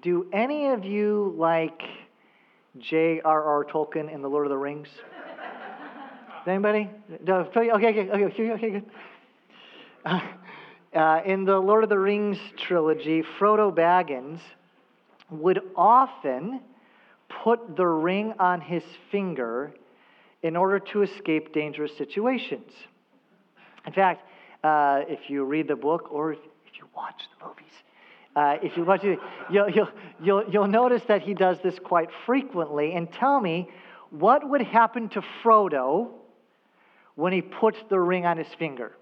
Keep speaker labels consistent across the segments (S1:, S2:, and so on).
S1: Do any of you like J.R.R. Tolkien in The Lord of the Rings? Anybody? Okay, okay, okay, okay, good. Uh, uh, in the Lord of the Rings trilogy, Frodo Baggins would often put the ring on his finger in order to escape dangerous situations. In fact, uh, if you read the book or if you watch the movies, uh, if you watch it, you'll, you'll, you'll, you'll notice that he does this quite frequently. And tell me, what would happen to Frodo when he puts the ring on his finger?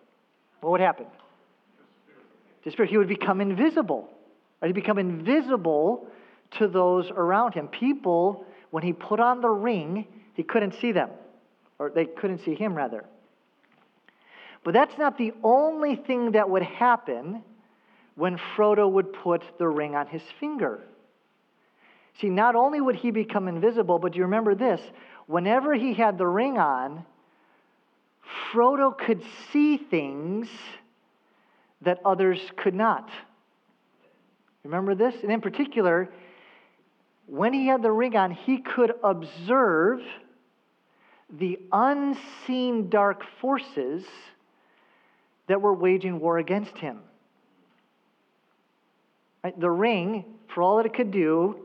S1: What would happen? Disappear. He would become invisible. He'd become invisible to those around him. People, when he put on the ring, he couldn't see them, or they couldn't see him, rather. But that's not the only thing that would happen when Frodo would put the ring on his finger. See, not only would he become invisible, but do you remember this? Whenever he had the ring on, Frodo could see things that others could not. Remember this? And in particular, when he had the ring on, he could observe the unseen dark forces that were waging war against him. Right? The ring, for all that it could do,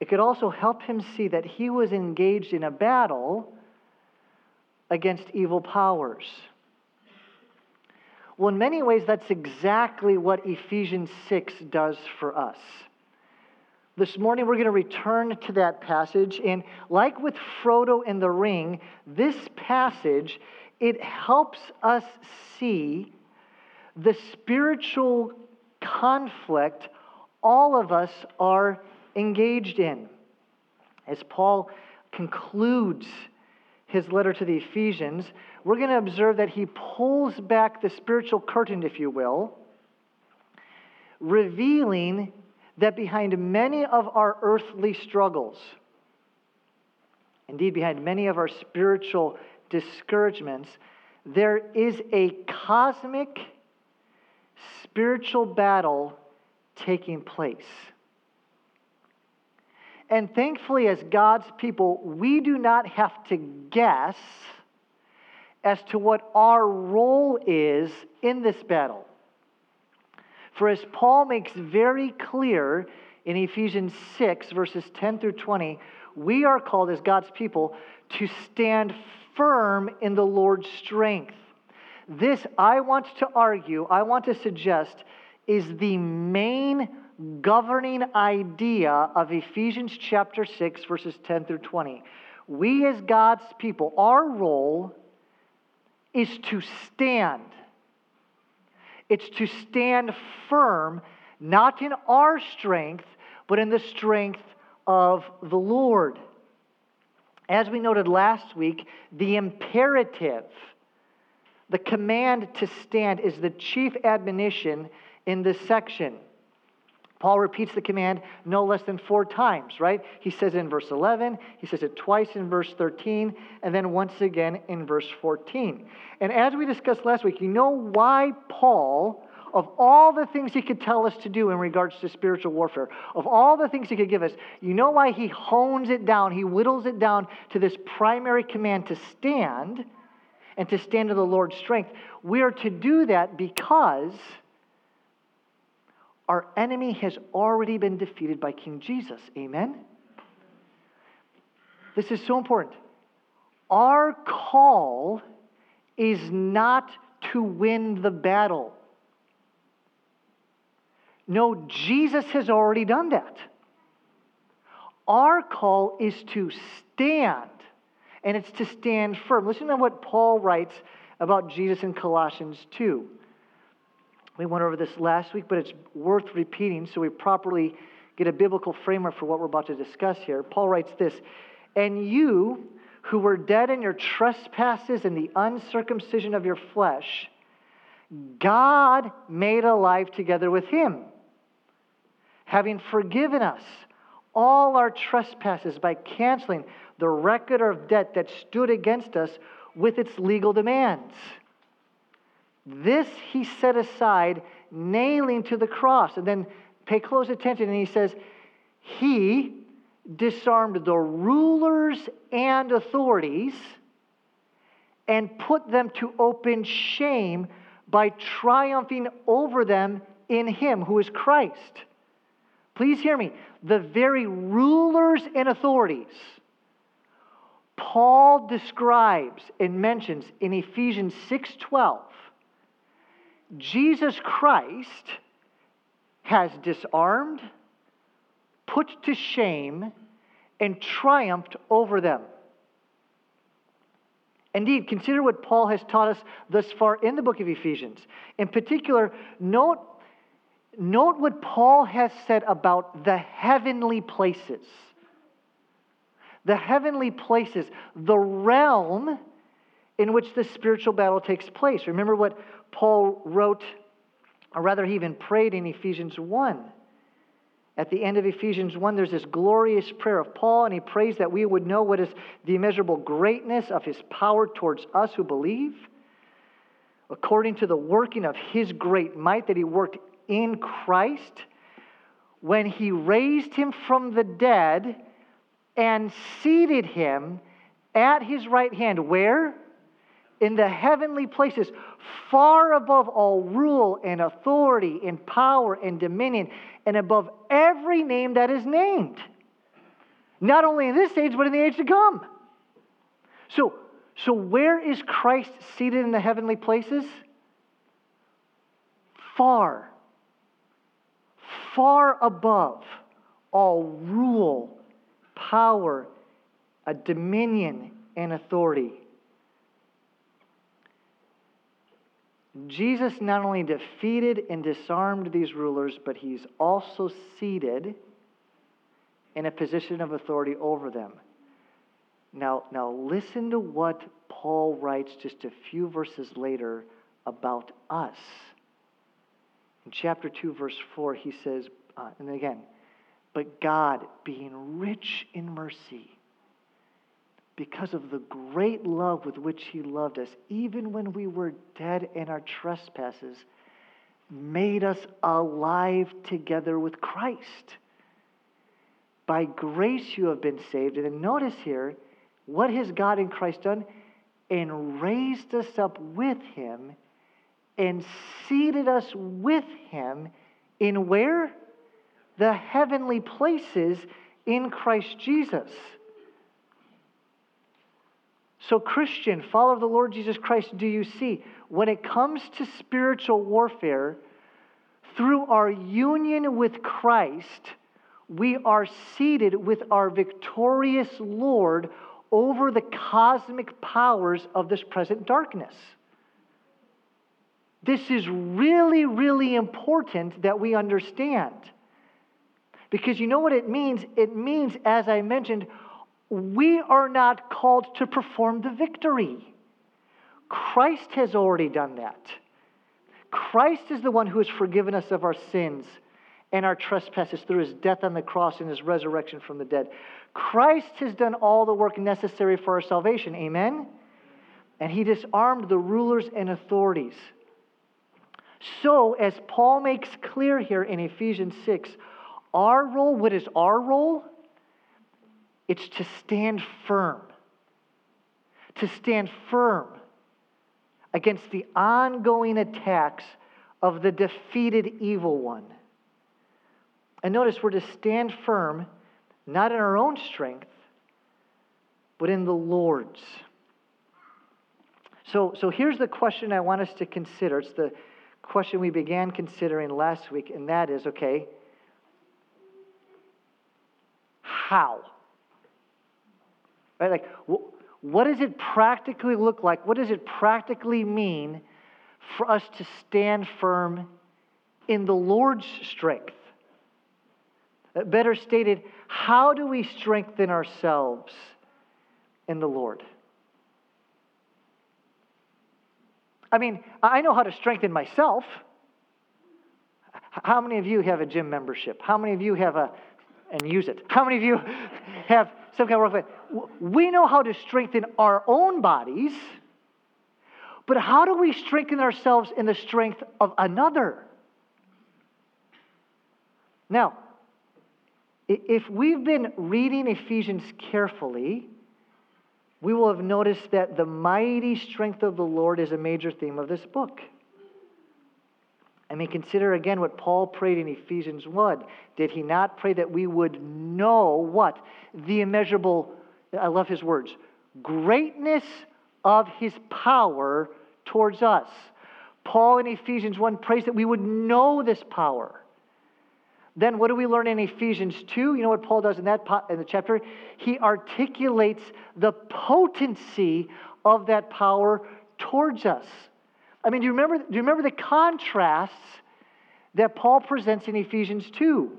S1: it could also help him see that he was engaged in a battle against evil powers. Well, in many ways, that's exactly what Ephesians 6 does for us. This morning, we're going to return to that passage. And like with Frodo and the ring, this passage, it helps us see the spiritual conflict all of us are engaged in. As Paul concludes his letter to the Ephesians, we're going to observe that he pulls back the spiritual curtain, if you will, revealing that behind many of our earthly struggles, indeed, behind many of our spiritual discouragements, there is a cosmic spiritual battle taking place. And thankfully, as God's people, we do not have to guess as to what our role is in this battle. For as Paul makes very clear in Ephesians 6, verses 10 through 20, we are called as God's people to stand firm in the Lord's strength. This, I want to argue, I want to suggest, is the main governing idea of Ephesians chapter 6, verses 10 through 20. We, as God's people, our role is to stand. It's to stand firm, not in our strength, but in the strength of the Lord. As we noted last week, the imperative the command to stand is the chief admonition in this section. Paul repeats the command no less than four times, right? He says in verse 11, he says it twice in verse 13, and then once again in verse 14. And as we discussed last week, you know why Paul, of all the things he could tell us to do in regards to spiritual warfare, of all the things he could give us, you know why he hones it down, he whittles it down to this primary command to stand and to stand in the Lord's strength. We are to do that because our enemy has already been defeated by King Jesus. Amen? This is so important. Our call is not to win the battle. No, Jesus has already done that. Our call is to stand and it's to stand firm. Listen to what Paul writes about Jesus in Colossians 2. We went over this last week, but it's worth repeating so we properly get a biblical framework for what we're about to discuss here. Paul writes this And you, who were dead in your trespasses and the uncircumcision of your flesh, God made alive together with him, having forgiven us all our trespasses by canceling the record of debt that stood against us with its legal demands. This he set aside, nailing to the cross. And then pay close attention, and he says, he disarmed the rulers and authorities and put them to open shame by triumphing over them in him who is Christ. Please hear me. The very rulers and authorities Paul describes and mentions in Ephesians 6:12 Jesus Christ has disarmed, put to shame, and triumphed over them. Indeed, consider what Paul has taught us thus far in the book of Ephesians. In particular, note, note what Paul has said about the heavenly places. The heavenly places, the realm in which the spiritual battle takes place. Remember what Paul wrote, or rather, he even prayed in Ephesians 1 at the end of Ephesians 1, there's this glorious prayer of Paul, and he prays that we would know what is the immeasurable greatness of his power towards us who believe, according to the working of his great might that he worked in Christ when he raised him from the dead and seated him at his right hand. Where? in the heavenly places, far above all rule and authority and power and dominion, and above every name that is named. Not only in this age, but in the age to come. So, so where is Christ seated in the heavenly places? Far, far above all rule, power, a dominion, and authority. Jesus not only defeated and disarmed these rulers, but he's also seated in a position of authority over them. Now, now listen to what Paul writes just a few verses later about us. In chapter 2, verse 4, he says, uh, and again, but God, being rich in mercy, because of the great love with which He loved us, even when we were dead in our trespasses, made us alive together with Christ. By grace you have been saved. And then notice here, what has God in Christ done? And raised us up with Him and seated us with Him in where? The heavenly places in Christ Jesus. So, Christian, follower of the Lord Jesus Christ, do you see? When it comes to spiritual warfare, through our union with Christ, we are seated with our victorious Lord over the cosmic powers of this present darkness. This is really, really important that we understand. Because you know what it means? It means, as I mentioned, we are not called to perform the victory. Christ has already done that. Christ is the one who has forgiven us of our sins and our trespasses through his death on the cross and his resurrection from the dead. Christ has done all the work necessary for our salvation. Amen? And he disarmed the rulers and authorities. So, as Paul makes clear here in Ephesians 6, our role, what is our role? It's to stand firm. To stand firm against the ongoing attacks of the defeated evil one. And notice we're to stand firm, not in our own strength, but in the Lord's. So, so here's the question I want us to consider. It's the question we began considering last week, and that is okay, how? Right? Like, what does it practically look like? What does it practically mean for us to stand firm in the Lord's strength? Uh, better stated, how do we strengthen ourselves in the Lord? I mean, I know how to strengthen myself. How many of you have a gym membership? How many of you have a, and use it? How many of you have some kind of work. We know how to strengthen our own bodies, but how do we strengthen ourselves in the strength of another? Now,
S2: If we've been reading Ephesians carefully, we will have noticed that the mighty strength of the Lord is a major theme of this book. I mean, consider again what Paul prayed in Ephesians 1. Did he not pray that we would know what? The immeasurable, I love his words, greatness of his power towards us. Paul in Ephesians 1 prays that we would know this power. Then what do we learn in Ephesians 2? You know what Paul does in that in the chapter? He articulates the potency of that power towards us. I mean, do you remember, do you remember the contrasts that Paul presents in Ephesians 2?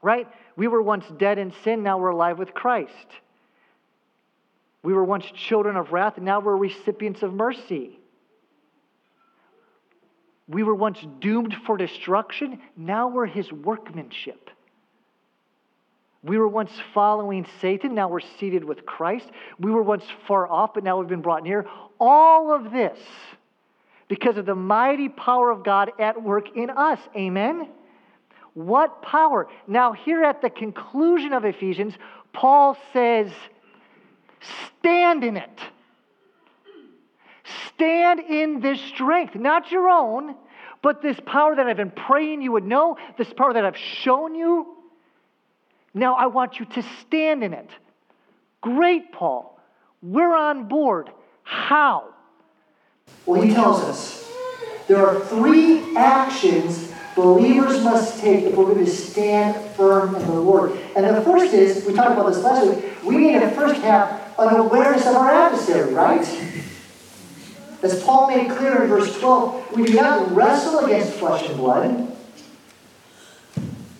S2: Right? We were once dead in sin, now we're alive with Christ. We were once children of wrath, now we're recipients of mercy. We were once doomed for destruction, now we're his workmanship. We were once following Satan, now we're seated with Christ. We were once far off, but now we've been brought near. All of this because of the mighty power of God at work in us. Amen? What power? Now, here at the conclusion of Ephesians, Paul says, stand in it. Stand in this strength, not your own, but this power that I've been praying you would know, this power that I've shown you. Now I want you to stand in it. Great, Paul. We're on board. How?
S1: Well, he tells us there are three actions believers must take if we're going to stand firm in the Lord. And the first is, we talked about this last week, we need to first have an awareness of our adversary, right? As Paul made clear in verse 12, we do not wrestle against flesh and blood,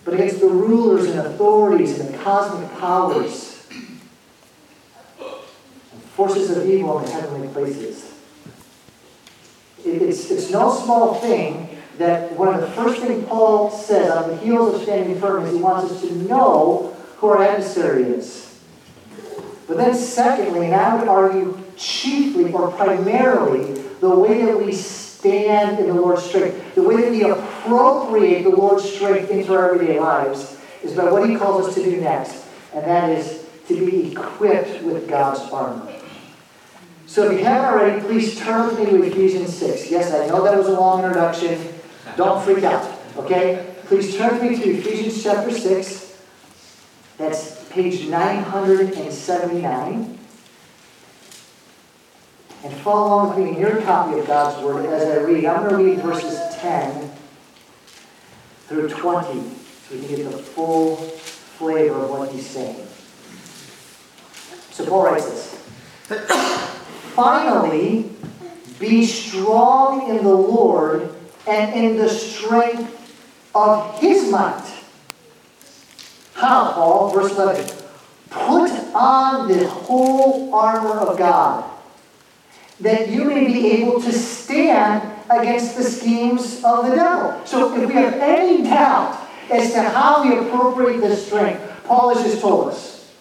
S1: but against the rulers and authorities and the cosmic powers, and forces of evil in the heavenly places it's, it's no small thing that one of the first things Paul says on the heels of standing firm is he wants us to know who our adversary is. But then, secondly, and I would argue chiefly or primarily, the way that we stand in the Lord's strength, the way that we appropriate the Lord's strength into our everyday lives, is by what he calls us to do next, and that is to be equipped with God's armor. So if you haven't already, please turn with me to Ephesians 6. Yes, I know that was a long introduction. Don't freak out, okay? Please turn with me to Ephesians chapter 6. That's page 979. And follow along with me in your copy of God's Word as I read. I'm going to read verses 10 through 20 so we can get the full flavor of what he's saying. So Paul writes this. Finally, be strong in the Lord and in the strength of his might. How, Paul? Verse 11. Put on the whole armor of God, that you may be able to stand against the schemes of the devil. So if we have any doubt as to how we appropriate this strength, Paul has just told us.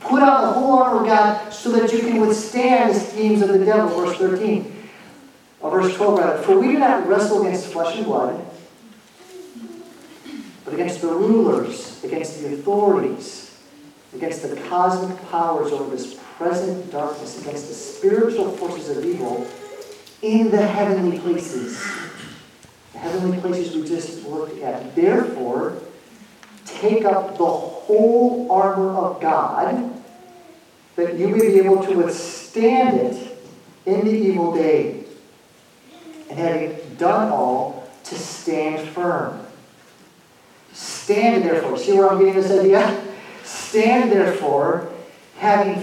S1: Put on the whole armor of God so that you can withstand the schemes of the devil. Verse 13. Or verse 12, rather. For we do not wrestle against flesh and blood, but against the rulers, against the authorities, against the cosmic powers over this present darkness, against the spiritual forces of evil in the heavenly places. The heavenly places we just looked at. Therefore, take up the whole armor of God, that you may be able to withstand it in the evil day. And having done all, to stand firm. Stand therefore. See where I'm getting this idea? Stand therefore, having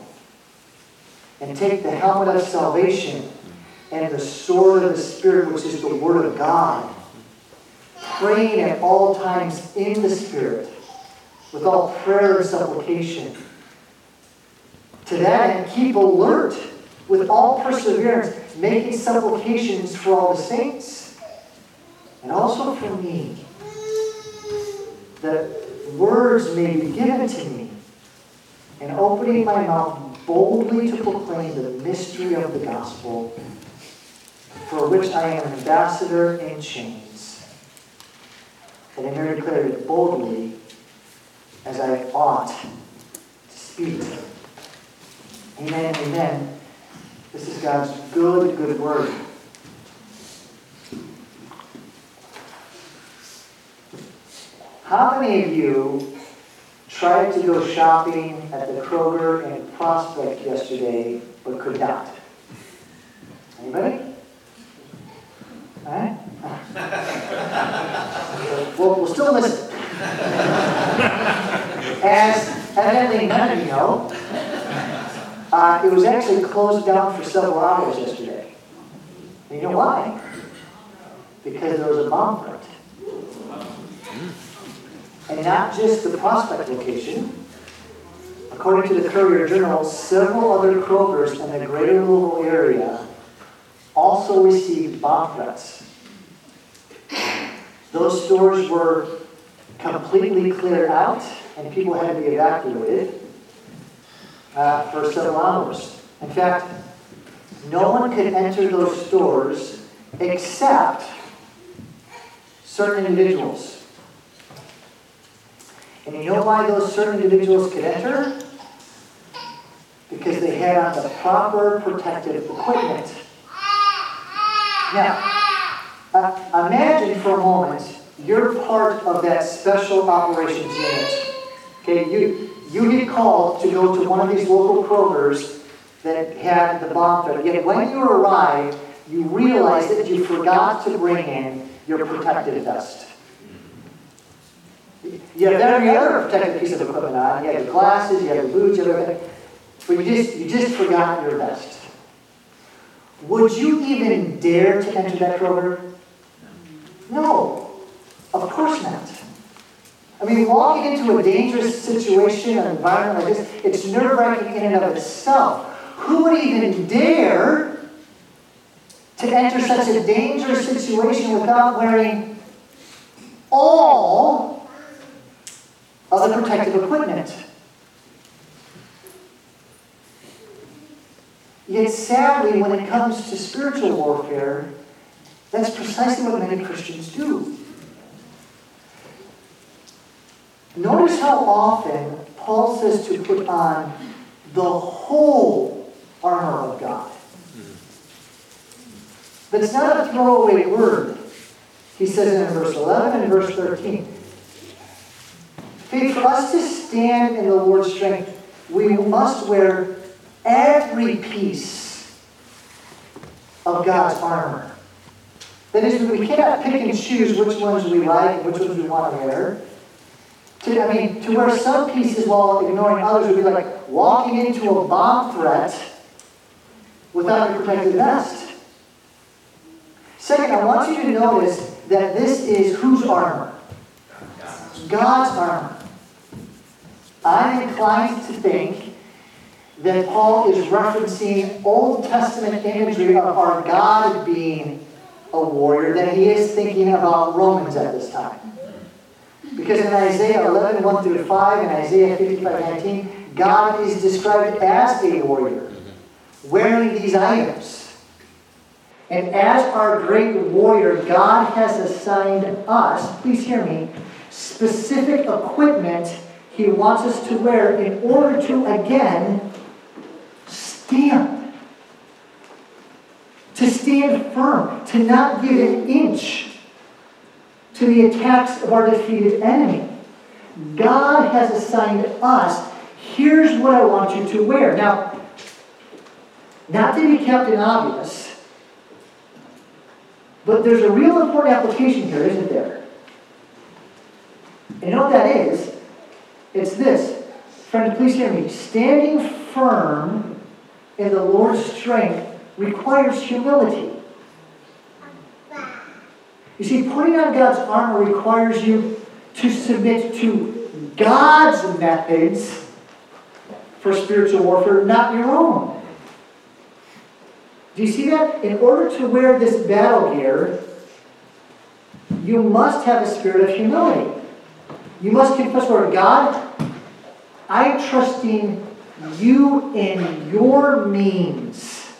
S1: And take the helmet of salvation and the sword of the Spirit, which is the Word of God praying at all times in the Spirit, with all prayer and supplication. To that end, keep alert with all perseverance, making supplications for all the saints, and also for me, that words may be given to me, and opening my mouth boldly to proclaim the mystery of the gospel, for which I am an ambassador in chains, that I may declare it boldly as I ought to speak. Amen, amen. This is God's good, good word. How many of you tried to go shopping at the Kroger in Prospect yesterday but could not? Anybody? All right? well, we'll still listen. As evidently none of you know, uh, it was actually closed down for several hours yesterday. And you know why? Because there was a bomb threat. And not just the Prospect location. According to the Courier Journal, several other Krogers in the greater Louisville area also received bomb threats. Those stores were completely cleared out and people had to be evacuated uh, for several hours. In fact, no one could enter those stores except certain individuals. And you know why those certain individuals could enter? Because they had on the proper protective equipment. Now, uh, imagine for a moment you're part of that special operations unit. Okay, you, you get called to go to one of these local Krogers that had the bomb threat. Yet when you arrive, you realize that you forgot to bring in your protective vest. You have every other protective piece of equipment on. You have your glasses, you have your boots, you have everything. But you just, you just forgot your vest. Would you even dare to enter that Kroger? No, of course not. I mean, walking into a dangerous situation, an environment like this, it's nerve wracking in and of itself. Who would even dare to enter such a dangerous situation without wearing all of the protective equipment? Yet sadly, when it comes to spiritual warfare, that's precisely what many Christians do. Notice how often Paul says to put on the whole armor of God. But it's not a throwaway word. He says in verse 11 and verse 13. For us to stand in the Lord's strength, we must wear every piece of God's armor. That is, we cannot pick and choose which ones we like, and which ones we want to wear. To, I mean, to wear some pieces while ignoring others would be like walking into a bomb threat without a protective vest. Second, I want you to notice that this is whose armor? God's armor. I'm inclined to think that Paul is referencing Old Testament imagery of our God being a warrior, that he is thinking about Romans at this time. Because in Isaiah 11, 1 through 5, and Isaiah 55, 19, God is described as a warrior, wearing these items. And as our great warrior, God has assigned us, please hear me, specific equipment he wants us to wear in order to, again, stand. To stand firm, to not give an inch to the attacks of our defeated enemy. God has assigned us, here's what I want you to wear. Now, not to be Captain Obvious, but there's a real important application here, isn't there? And you know what that is? It's this. Friend, please hear me. Standing firm in the Lord's strength requires humility. You see, putting on God's armor requires you to submit to God's methods for spiritual warfare, not your own. Do you see that? In order to wear this battle gear, you must have a spirit of humility. You must confess, Lord God, I'm trusting you in your means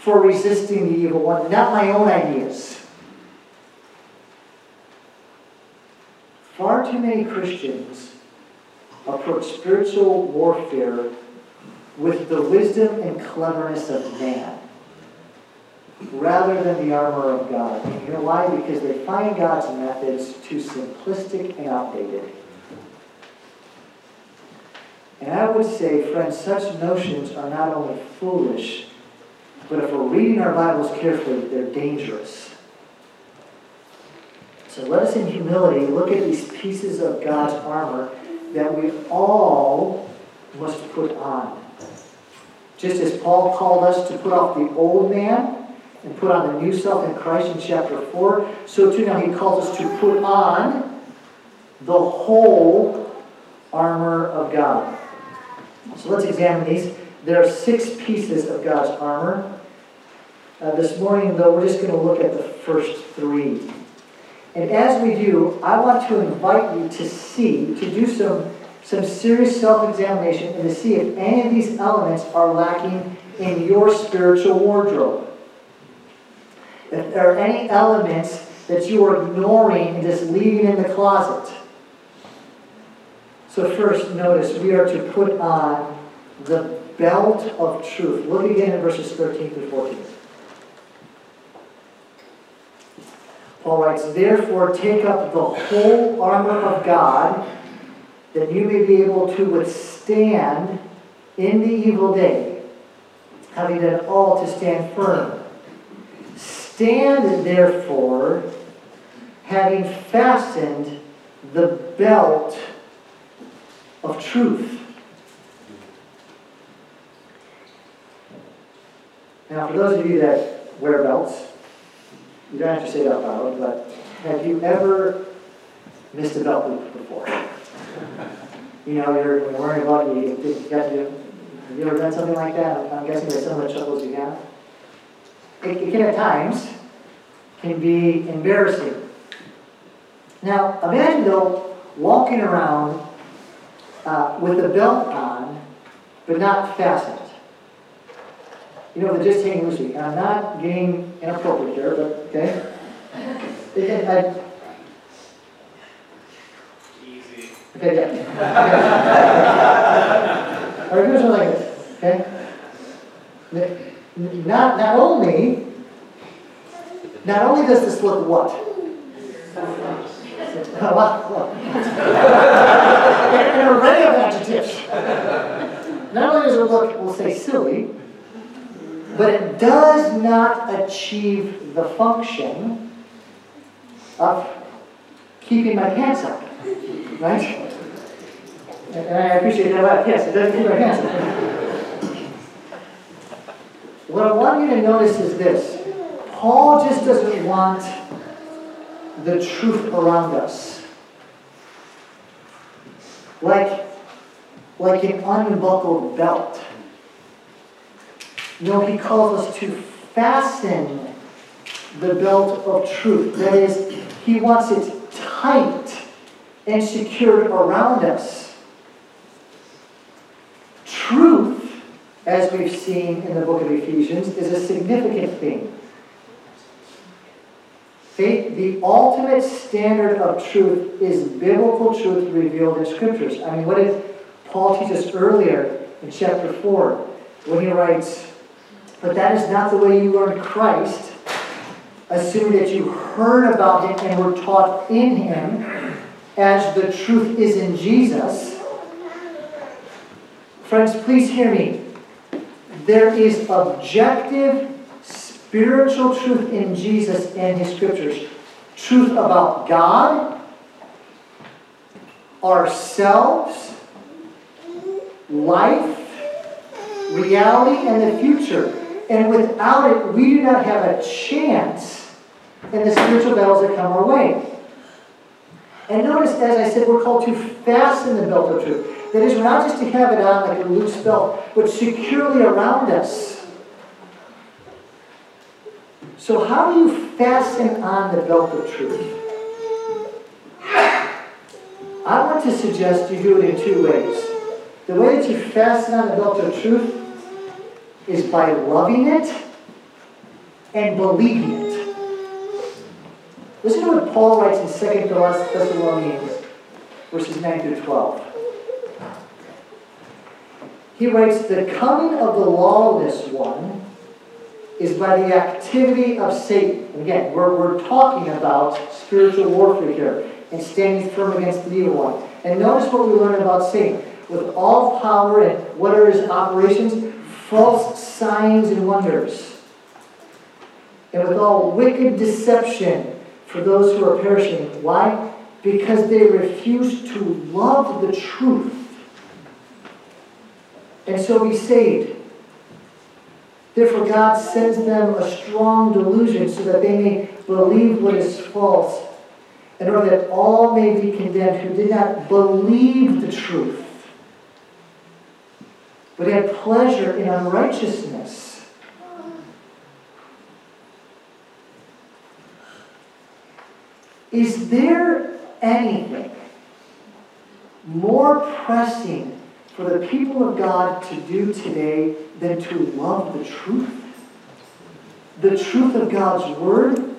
S1: for resisting the evil one, not my own ideas. Far too many Christians approach spiritual warfare with the wisdom and cleverness of man rather than the armor of God. And you know why? Because they find God's methods too simplistic and outdated. And I would say, friends, such notions are not only foolish, but if we're reading our Bibles carefully, they're dangerous. So let us, in humility, look at these pieces of God's armor that we all must put on. Just as Paul called us to put off the old man and put on the new self in Christ in chapter 4, so too now he calls us to put on the whole armor of God. So let's examine these. There are six pieces of God's armor. Uh, this morning, though, we're just going to look at the first three. And as we do, I want to invite you to see, to do some, some serious self examination and to see if any of these elements are lacking in your spiritual wardrobe. If there are any elements that you are ignoring and just leaving in the closet. So, first, notice we are to put on the belt of truth. Look again at verses 13 through 14. Paul writes, Therefore, take up the whole armor of God, that you may be able to withstand in the evil day, having done all to stand firm. Stand, therefore, having fastened the belt of truth. Now, for those of you that wear belts, you don't have to say it out loud, but have you ever missed a belt loop before? You know, you're, wearing a belt, you, you, got, you, have you ever done something like that? I'm, guessing there's some of the chuckles you have. It, it can at times can be embarrassing. Now, imagine though walking around uh, with a belt on, but not fastened. You know, they're just hanging loosely. And I'm not getting inappropriate here, but okay. I,
S3: Easy.
S1: okay, yeah. Here's what like this, okay? Not, not only, not only does this look what? An array of adjectives. Not only does it look, we'll say silly, but it does not achieve the function of keeping my pants up. Right? And I appreciate that. laugh. Yes, it doesn't keep my pants up. What I want you to notice is this Paul just doesn't want the truth around us. Like, like an unbuckled belt. No, he calls us to fasten the belt of truth. That is, he wants it tight and secured around us. Truth, as we've seen in the book of Ephesians, is a significant thing. Faith, the ultimate standard of truth is biblical truth revealed in Scriptures. I mean, what did Paul teach us earlier in chapter 4 when he writes, But that is not the way you learned Christ, assuming that you heard about him and were taught in him, as the truth is in Jesus. Friends, please hear me. There is objective spiritual truth in Jesus and his scriptures. Truth about God, ourselves, life, reality, and the future. And without it, we do not have a chance in the spiritual battles that come our way. And notice, as I said, we're called to fasten the belt of truth. That is, we're not just to have it on like a loose belt, but securely around us. So, how do you fasten on the belt of truth? I want to suggest you do it in two ways. The way that you fasten on the belt of truth is by loving it and believing it. Listen to what Paul writes in 2 Thessalonians, verses 9 through 12. He writes, The coming of the lawless one is by the activity of Satan. Again, we're, we're talking about spiritual warfare here and standing firm against the evil one. And notice what we learn about Satan. With all power and what are his operations? False signs and wonders. And with all wicked deception for those who are perishing. Why? Because they refuse to love the truth and so be saved. Therefore, God sends them a strong delusion so that they may believe what is false, in order that all may be condemned who did not believe the truth, but had pleasure in unrighteousness. Is there anything more pressing for the people of God to do today than to love the truth? The truth of God's Word?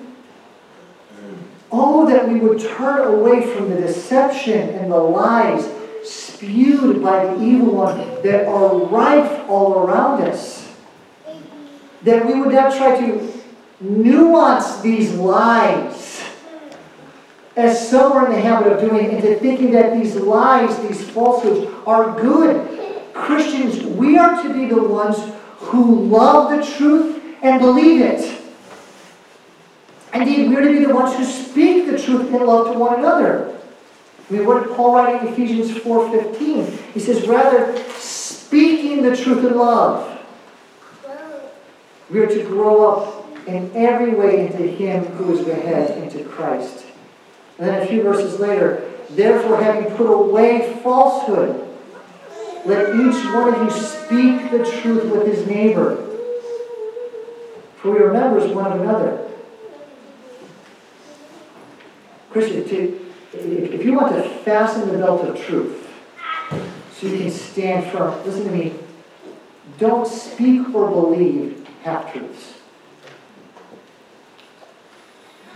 S1: Oh, that we would turn away from the deception and the lies spewed by the evil one that are rife all around us. That we would not try to nuance these lies as some are in the habit of doing, into thinking that these lies, these falsehoods, are good. Christians, we are to be the ones who love the truth and believe it. Indeed, we are to be the ones who speak the truth in love to one another. I mean, what did Paul write in Ephesians 4.15? He says, rather, speaking the truth in love. We are to grow up in every way into Him who is the head, into Christ. And then a few verses later, therefore, having put away falsehood, let each one of you speak the truth with his neighbor. For we are members one of another. Christian, to, if you want to fasten the belt of truth so you can stand firm, listen to me. Don't speak or believe half truths.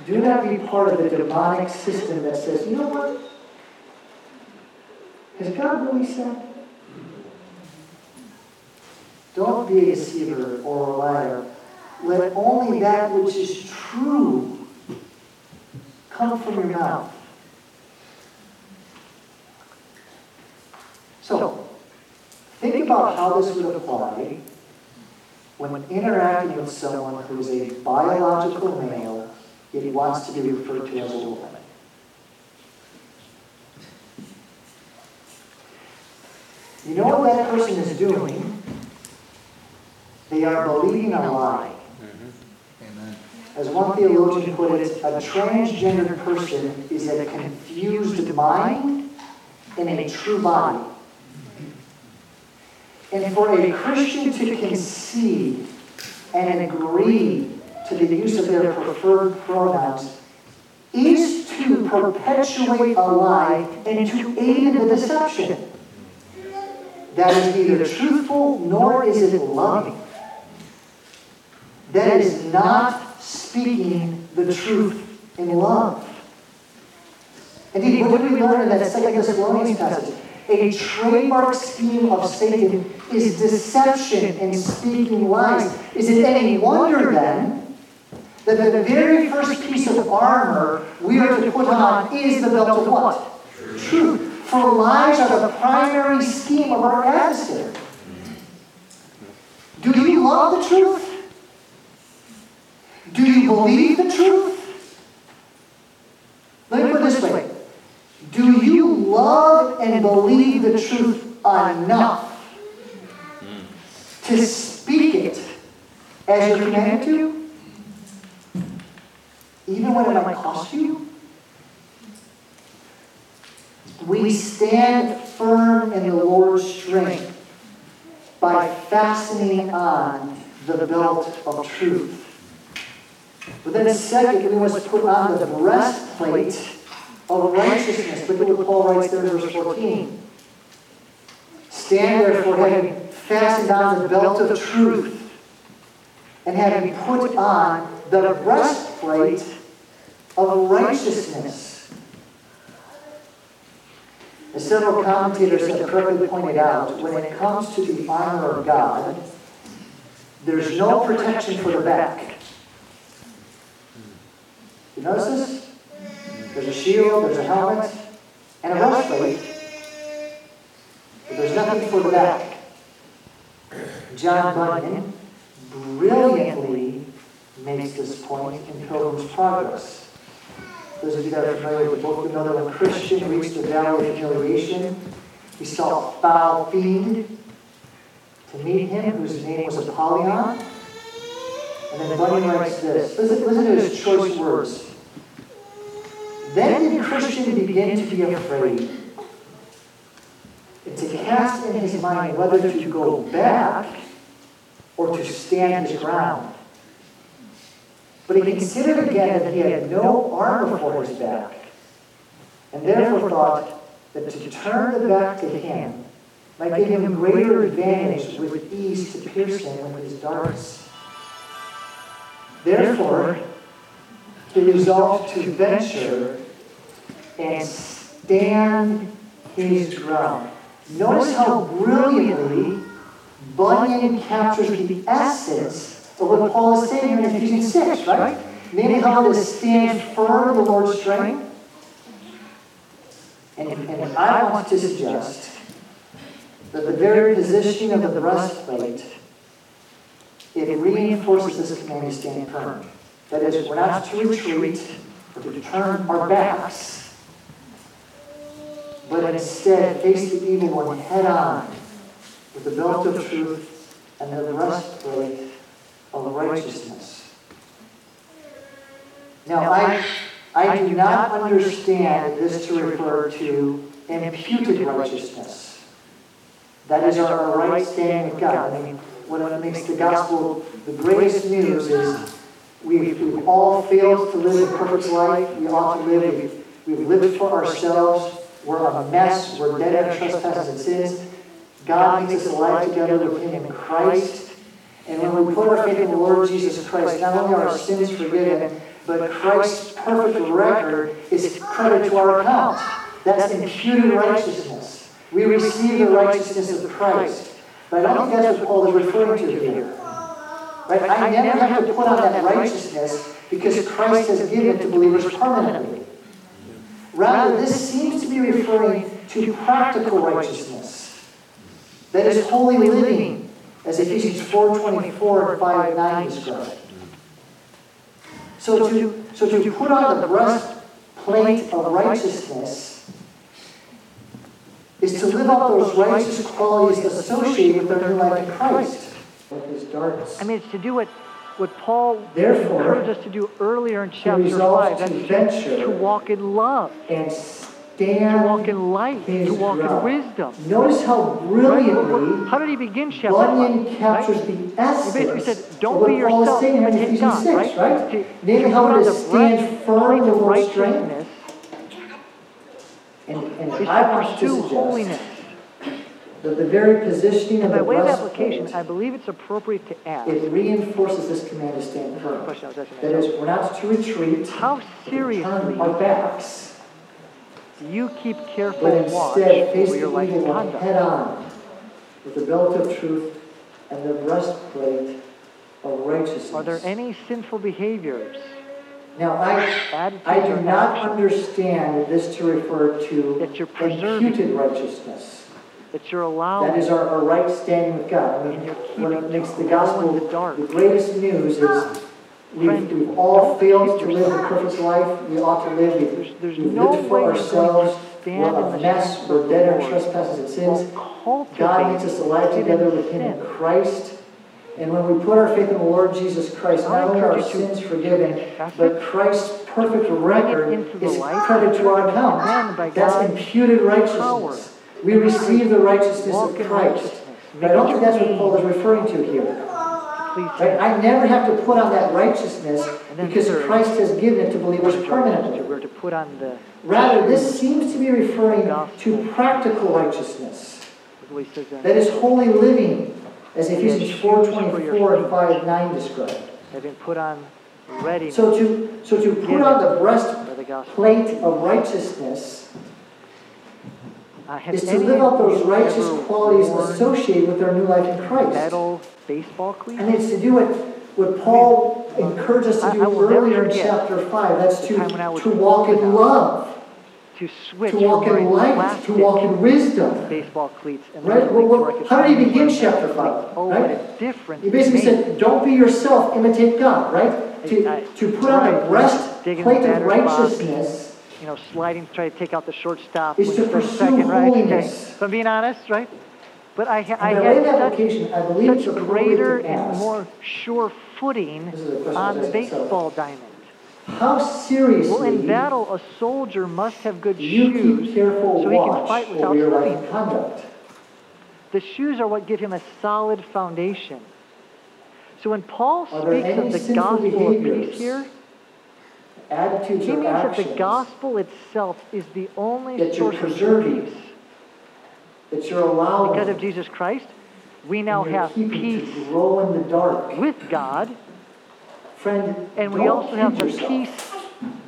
S1: Do not be part of the demonic system that says, you know what? Has God really said? Don't be a deceiver or a liar. Let only that which is true come from your mouth. So, think about how this would apply when interacting with someone who is a biological male yet wants to be referred to as a woman. You know what that person is doing? They are believing a lie. Mm-hmm. As one theologian put it, a transgender person is a confused mind in a true body. And for a Christian to concede and agree to the use of their preferred pronouns is to perpetuate a lie and to aid in the deception. That is neither truthful nor is it loving. That is not speaking the truth in love. Indeed, what do we learn in that Second Thessalonians passage? A trademark scheme of Satan is deception and speaking lies. Is it any wonder then that the very first piece of armor we are to put on is the belt of what? Truth. For lies are the primary scheme of our adversary. Do you love the truth? Do you believe the truth? Let me put it this way. Do you love and believe the truth enough to speak it as you're commanded to? Even when it might cost you? we stand firm in the Lord's strength by fastening on the belt of truth. But then, second, we must put on the breastplate of righteousness. Look at what Paul writes there in verse 14. Stand therefore, having fastened on the belt of truth, and having put on the breastplate of righteousness. As several commentators have correctly pointed out, when it comes to the armor of God, there's no protection for the back. You notice this? There's a shield, there's a helmet, and a breastplate. But there's nothing for the back. John Bunyan brilliantly makes this point in Pilgrim's Progress. Those of you that are familiar with the book, you know that when Christian reached the valley of humiliation, he saw a foul fiend to meet him, whose name was Apollyon. And then Bunyan writes this. Listen, listen to his choice words. Then did Christian begin to be afraid, and to cast in his mind whether to go back or to stand his ground. But he considered again that he had no armor for his back, and therefore thought that to turn the back to him might give him greater advantage with ease to pierce him with his darts. Therefore, he resolved to venture and stand his ground. Notice how brilliantly Bunyan captures the essence of what Paul is saying in Ephesians 6, right? Namely, how to stand firm in the Lord's strength. And, and I want to suggest that the very positioning of the breastplate, it reinforces this command to stand firm. That is, we're not to retreat or to turn our backs, but instead face the evil one head on with the belt of truth and the breastplate of righteousness. Now, I, I do not understand this to refer to imputed righteousness. That is our right standing with God. I mean, what makes the gospel the greatest news is we've, we've all failed to live a perfect life. We ought to live. We've, we've lived for ourselves. We're a mess. We're dead in trespasses and sins. God makes us alive together with Him in Christ. And when we put our faith in the Lord Jesus Christ, not only are our sins forgiven, but Christ's perfect record is credited to our account. That's imputed righteousness. We receive the righteousness of Christ. But I don't think that's what Paul is referring to here. Right? I never have to put on that righteousness because Christ has given it to believers permanently. Rather, this seems to be referring to practical righteousness. That is holy living, as Ephesians 4.24 and 5.9 describe. So to, so to put on the breastplate of righteousness is to live out those righteous qualities associated with our new life in Christ.
S2: I mean, it's to do what, what Paul
S1: Therefore,
S2: encouraged us to do earlier in chapter 5. That's
S1: to
S2: to, to walk in love,
S1: and
S2: to
S1: stand
S2: walk in light, to walk
S1: ground.
S2: in wisdom.
S1: Notice how
S2: Right?
S1: brilliantly
S2: How did he begin chapter
S1: Bunyan
S2: 5?
S1: captures
S2: right?
S1: the
S2: He
S1: essence
S2: basically said, don't
S1: what
S2: be
S1: Paul is
S2: yourself,
S1: saying here in
S2: imitate
S1: Ephesians
S2: God,
S1: 6,
S2: right?
S1: right?
S2: To,
S1: Namely,
S2: to
S1: how
S2: on
S1: stand firm in the Lord's strength. And, and I want to
S2: pursue
S1: suggest
S2: holiness.
S1: That the very positioning of
S2: And by way of application,
S1: breastplate,
S2: I believe it's appropriate to ask.
S1: it reinforces this command to stand firm.
S2: question I was asking
S1: That
S2: myself.
S1: is, we're not to retreat,
S2: How
S1: but to
S2: seriously
S1: turn our backs,
S2: do you keep careful
S1: but
S2: watch
S1: instead face
S2: over
S1: the
S2: your life
S1: evil
S2: and conduct?
S1: head on with the belt of truth and the breastplate of righteousness.
S2: Are there any sinful behaviors,
S1: Now, I,
S2: attitudes,
S1: I do
S2: or
S1: not
S2: actions
S1: understand this to refer to
S2: That you're preserving.
S1: imputed righteousness.
S2: That you're
S1: That
S2: allowing?
S1: is our, our right standing with God. I mean,
S2: And you're
S1: what
S2: keeping
S1: makes the gospel
S2: the dark.
S1: the greatest news is we've, we've all failed to live a perfect life. We ought to live.
S2: There's,
S1: We've,
S2: there's
S1: we've
S2: no
S1: lived for ourselves. We're a mess. We're dead in trespasses and sins. God makes us alive together with Him in Christ. And when we put our faith in the Lord Jesus Christ, not only are our
S2: encourage you to
S1: sins forgiven, but Christ's perfect record is credited to our account. That's imputed righteousness. We receive the righteousness of Christ. But I don't think that's what Paul is referring to here. Right? I never have to put on that righteousness because Christ has given it to believers permanently.
S2: to put on the,
S1: Rather, this seems to be referring to practical righteousness.
S2: what he says there,
S1: That is holy living, as Ephesians
S2: shoes
S1: 4 24 and
S2: feet.
S1: 5 9 describe.
S2: have been put on readiness
S1: So to, so to put on the breastplate
S2: by the gospel.
S1: of righteousness
S2: Uh,
S1: is to live out those righteous qualities associated with their new life in Christ.
S2: metal baseball cleats?
S1: And it's to do what, what Paul encouraged us to do earlier in chapter 5. That's
S2: the time when I
S1: to, to walk in love,
S2: to
S1: to walk in light, to walk in wisdom.
S2: baseball cleats and
S1: Right? Well, well, how did he begin chapter five?
S2: Oh,
S1: right?
S2: what a difference
S1: He basically said, don't be yourself, imitate God, right? To, to put on the
S2: right. Digging the
S1: breastplate of righteousness
S2: you know, sliding, to try to take out the shortstop
S1: Is to pursue
S2: second, right? Okay. I'm being honest, right? But I, ha- I
S1: And by way of
S2: had
S1: application, I believe
S2: such, such greater and more sure footing
S1: This is a question
S2: on the baseball diamond.
S1: how
S2: Well, in battle, a soldier must have good shoes so he can fight without slipping.
S1: conduct?
S2: The shoes are what give him a solid foundation. So when Paul speaks of the gospel of peace here,
S1: Attitudes
S2: he means that the gospel itself is the only
S1: that you're
S2: source of
S1: preserving
S2: peace.
S1: that you're allowing
S2: Because of Jesus Christ, we now have peace
S1: grow in the dark.
S2: with God,
S1: Friend,
S2: and we also have the
S1: yourself.
S2: peace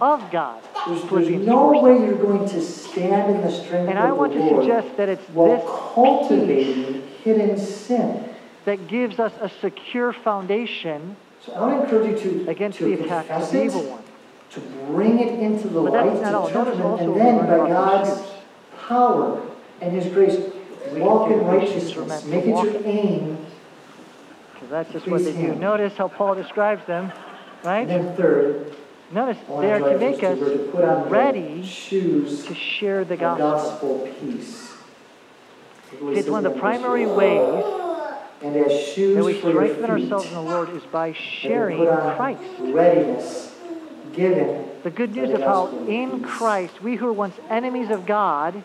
S2: of God.
S1: There's, there's no
S2: 4
S1: way you're going to stand in the strength
S2: And
S1: of
S2: I want to
S1: Lord
S2: suggest that it's
S1: while
S2: this
S1: cultivating hidden sin.
S2: that gives us a secure foundation
S1: So I want to encourage you to,
S2: against
S1: to
S2: the attacks
S1: confess
S2: of the evil one.
S1: To bring it into the
S2: But
S1: light,
S2: that's not all.
S1: to
S2: Notice
S1: determine,
S2: also
S1: and then by God's power and His grace, walk in
S2: do. Shoes are
S1: righteousness. Make it your aim.
S2: Because that's just what they
S1: Please
S2: do.
S1: stand.
S2: Notice how Paul describes them,
S1: And
S2: right?
S1: then third,
S2: Notice
S1: I want
S2: they are to make
S1: us to, put on the
S2: ready
S1: shoes
S2: to share the gospel.
S1: gospel peace.
S2: It's one of the primary ways
S1: And as shoes
S2: that we
S1: for your
S2: strengthen
S1: feet,
S2: ourselves in the Lord is by
S1: and
S2: sharing
S1: put on
S2: Christ.
S1: readiness given.
S2: The good news of how in. Christ, we who were once enemies of God,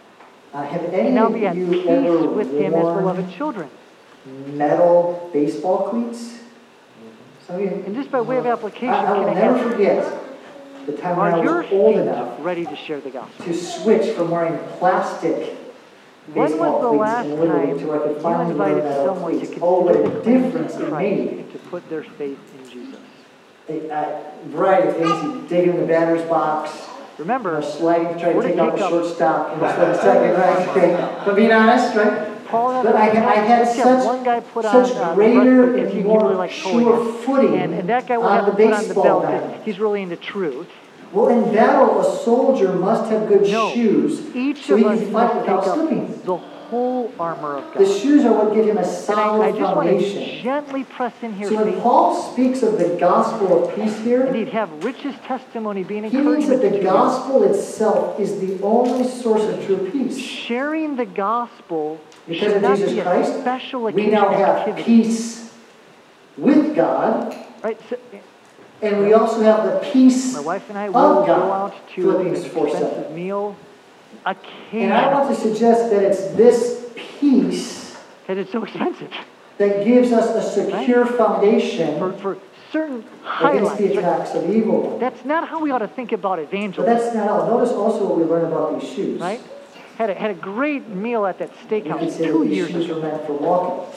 S1: Uh, have any
S2: now be at peace with Him as beloved children.
S1: metal baseball cleats? Some.
S2: And just by way of application,
S1: I, will
S2: I
S1: never forget the time when I was old enough
S2: ready to share the gospel?
S1: to switch from wearing plastic
S2: When was the last time
S1: to
S2: you invited someone to
S1: cleats? Oh,
S2: the
S1: difference it
S2: Christ and to put their faith in Jesus?
S1: A, a variety of things. You dig in the batter's box, you know,
S2: Remember,
S1: sliding, trying to
S2: to
S1: take out the shortstop, you know, split second, right? Okay. But being honest, right? But I, I had such,
S2: one guy put on
S1: such
S2: uh,
S1: greater
S2: breastplate 'cause
S1: and
S2: he, he really
S1: more sure footing
S2: And, and that guy will
S1: on
S2: have
S1: the
S2: to put on the
S1: baseball
S2: belt
S1: diamond.
S2: 'cause he's really into truth.
S1: Well, in battle, a soldier must have good
S2: No.
S1: shoes
S2: Each
S1: so he can fight without slipping.
S2: the whole armor of
S1: The shoes are what give him a
S2: And I,
S1: solid
S2: I just want to
S1: foundation.
S2: gently press in here,
S1: So when. Paul speaks of the gospel of peace here,
S2: Indeed, have richest testimony being
S1: he means that the gospel itself is the only source of true peace.
S2: Sharing the gospel
S1: Because
S2: should
S1: of
S2: not
S1: Jesus
S2: be a
S1: Christ,
S2: special
S1: We now have
S2: activity.
S1: peace with God,
S2: Right? So,
S1: and we also have the peace
S2: my wife and I
S1: of
S2: will go out to an
S1: Philippians 4 7.
S2: expensive meal
S1: And I want to suggest that it's this peace
S2: Because it's so expensive.
S1: that gives us a secure
S2: For,
S1: foundation
S2: for certain highlights.
S1: against
S2: the
S1: attacks of evil.
S2: That's not how we ought to think about evangelism.
S1: But that's not all. Notice also what we learn about these shoes.
S2: right? Had a, had a great meal at that steakhouse
S1: that
S2: two
S1: these
S2: years
S1: shoes
S2: ago.
S1: are meant for walking.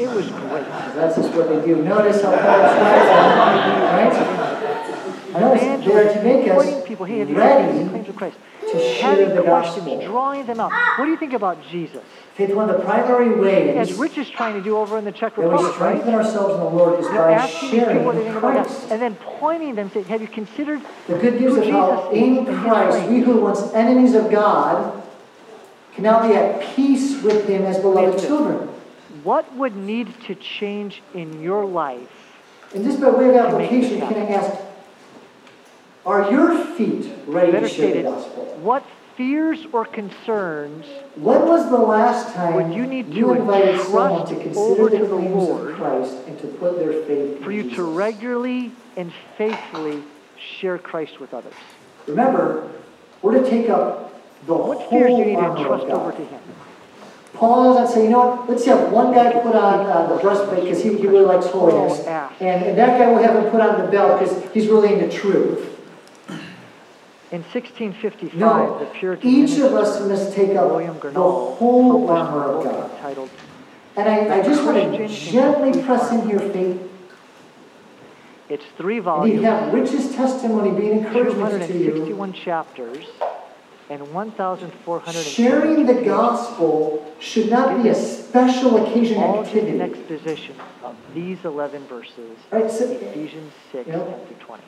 S2: It was great.
S1: That's just what they do. Notice how Paul describes them, right? Notice they are to make us
S2: people, hey,
S1: ready
S2: claims of Christ?
S1: To share the gospel.
S2: drawing them out. What do you think about Jesus?
S1: Faith, one of the primary ways As
S2: Rich is trying to do over in the Czech Republic,
S1: that we strengthen ourselves in the Lord is by
S2: asking these people what they
S1: sharing
S2: think about and then pointing them, saying, have you considered
S1: The good news of how in Christ we who were once enemies of God can now be at peace with Him as beloved children.
S2: What would need to change in your life?
S1: And just by way of application, can I ask, are your feet ready
S2: Better
S1: to share the gospel?
S2: what fears or concerns
S1: When was the last time
S2: When you need to
S1: invited someone to consider the
S2: to the
S1: claims
S2: Lord
S1: of Christ and to put their faith in
S2: for you
S1: Jesus?
S2: to regularly and faithfully share Christ with others?
S1: Remember, we're to take up the
S2: What fears do you need
S1: whole
S2: to
S1: of
S2: over to Him?
S1: Paul doesn't say, you know what, let's have one guy put on uh, the breastplate because he, he really likes holiness. And, and that guy will have him put on the belt because he's really into truth.
S2: In 1655,
S1: No,
S2: the Puritan
S1: each of us must take up
S2: William
S1: the whole armor of God.
S2: entitled
S1: And I, I just want to gently press in here, faith.
S2: It's three
S1: And you
S2: volumes,
S1: have Rich's testimony being encouragement to you.
S2: 261 chapters, and 1,400
S1: Sharing the gospel should not be a special occasion
S2: all just an
S1: activity.
S2: exposition of these 11 verses,
S1: Right, so,
S2: Ephesians 6,
S1: You know,
S2: through 20.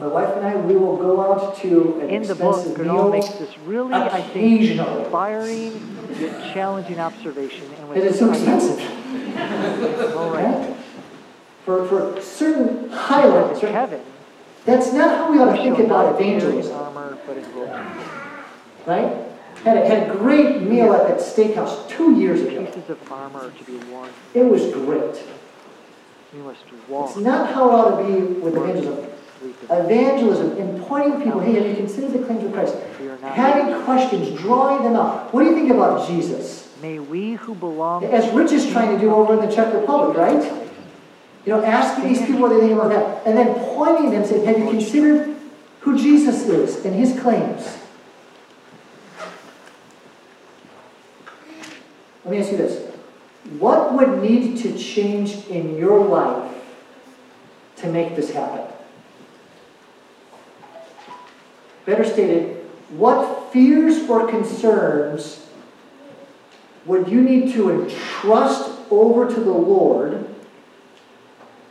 S1: My wife and I, we will go out to an
S2: In the book,
S1: meal
S2: makes this really, I think, inspiring yet challenging observation. And
S1: It is so expensive.
S2: All right.
S1: For, for certain highlights,
S2: In
S1: right?
S2: heaven,
S1: That's not how we ought to think about evangelism,
S2: armor, but in robes.
S1: right? Had a, had a great meal at that steakhouse two years ago.
S2: Pieces of armor to be worn.
S1: It was great.
S2: Must
S1: It's not how it ought to be with evangelism. Evangelism, in pointing people, hey, have you considered the claims of Christ? Having questions, drawing them out. What do you think about Jesus?
S2: May we who belong
S1: As Rich is trying to do over in the Czech Republic, right? You know, asking these people what they think about that, and then pointing them, saying, have you considered who Jesus is and his claims? Let me ask you this. What would need to change in your life to make this happen? Better stated, what fears or concerns would you need to entrust over to the Lord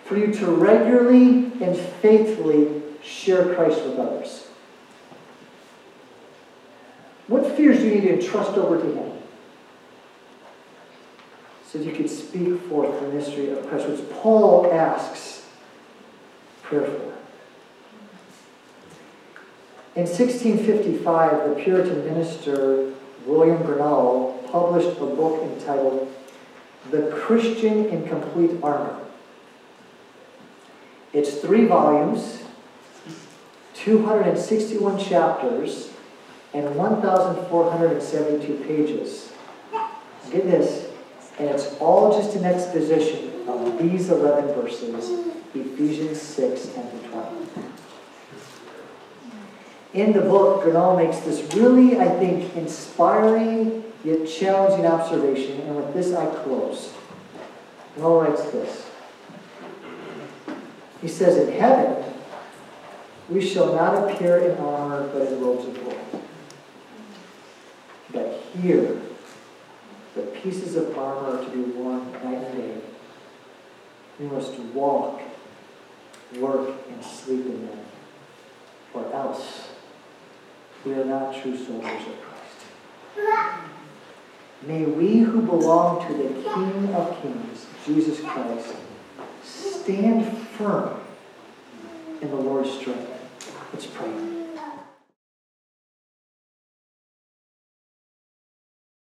S1: for you to regularly and faithfully share Christ with others? What fears do you need to entrust over to Him? So that you could speak forth the mystery of Christ, which Paul asks prayer for. In 1655, the Puritan minister William Gurnall published a book entitled The Christian in Complete Armor. It's three volumes, 261 chapters, and 1,472 pages. Get this, and it's all just an exposition of these 11 verses, Ephesians 6, 10 to 20. In the book, Gurnall makes this really, I think, inspiring yet challenging observation, and with this I close. Gurnall writes this. He says, In heaven, we shall not appear in armor, but in robes of glory. But here, the pieces of armor are to be worn night and day. We must walk, work, and sleep in them, or else we are not true soldiers of Christ. May we who belong to the King of Kings, Jesus Christ, stand firm in the Lord's strength. Let's pray.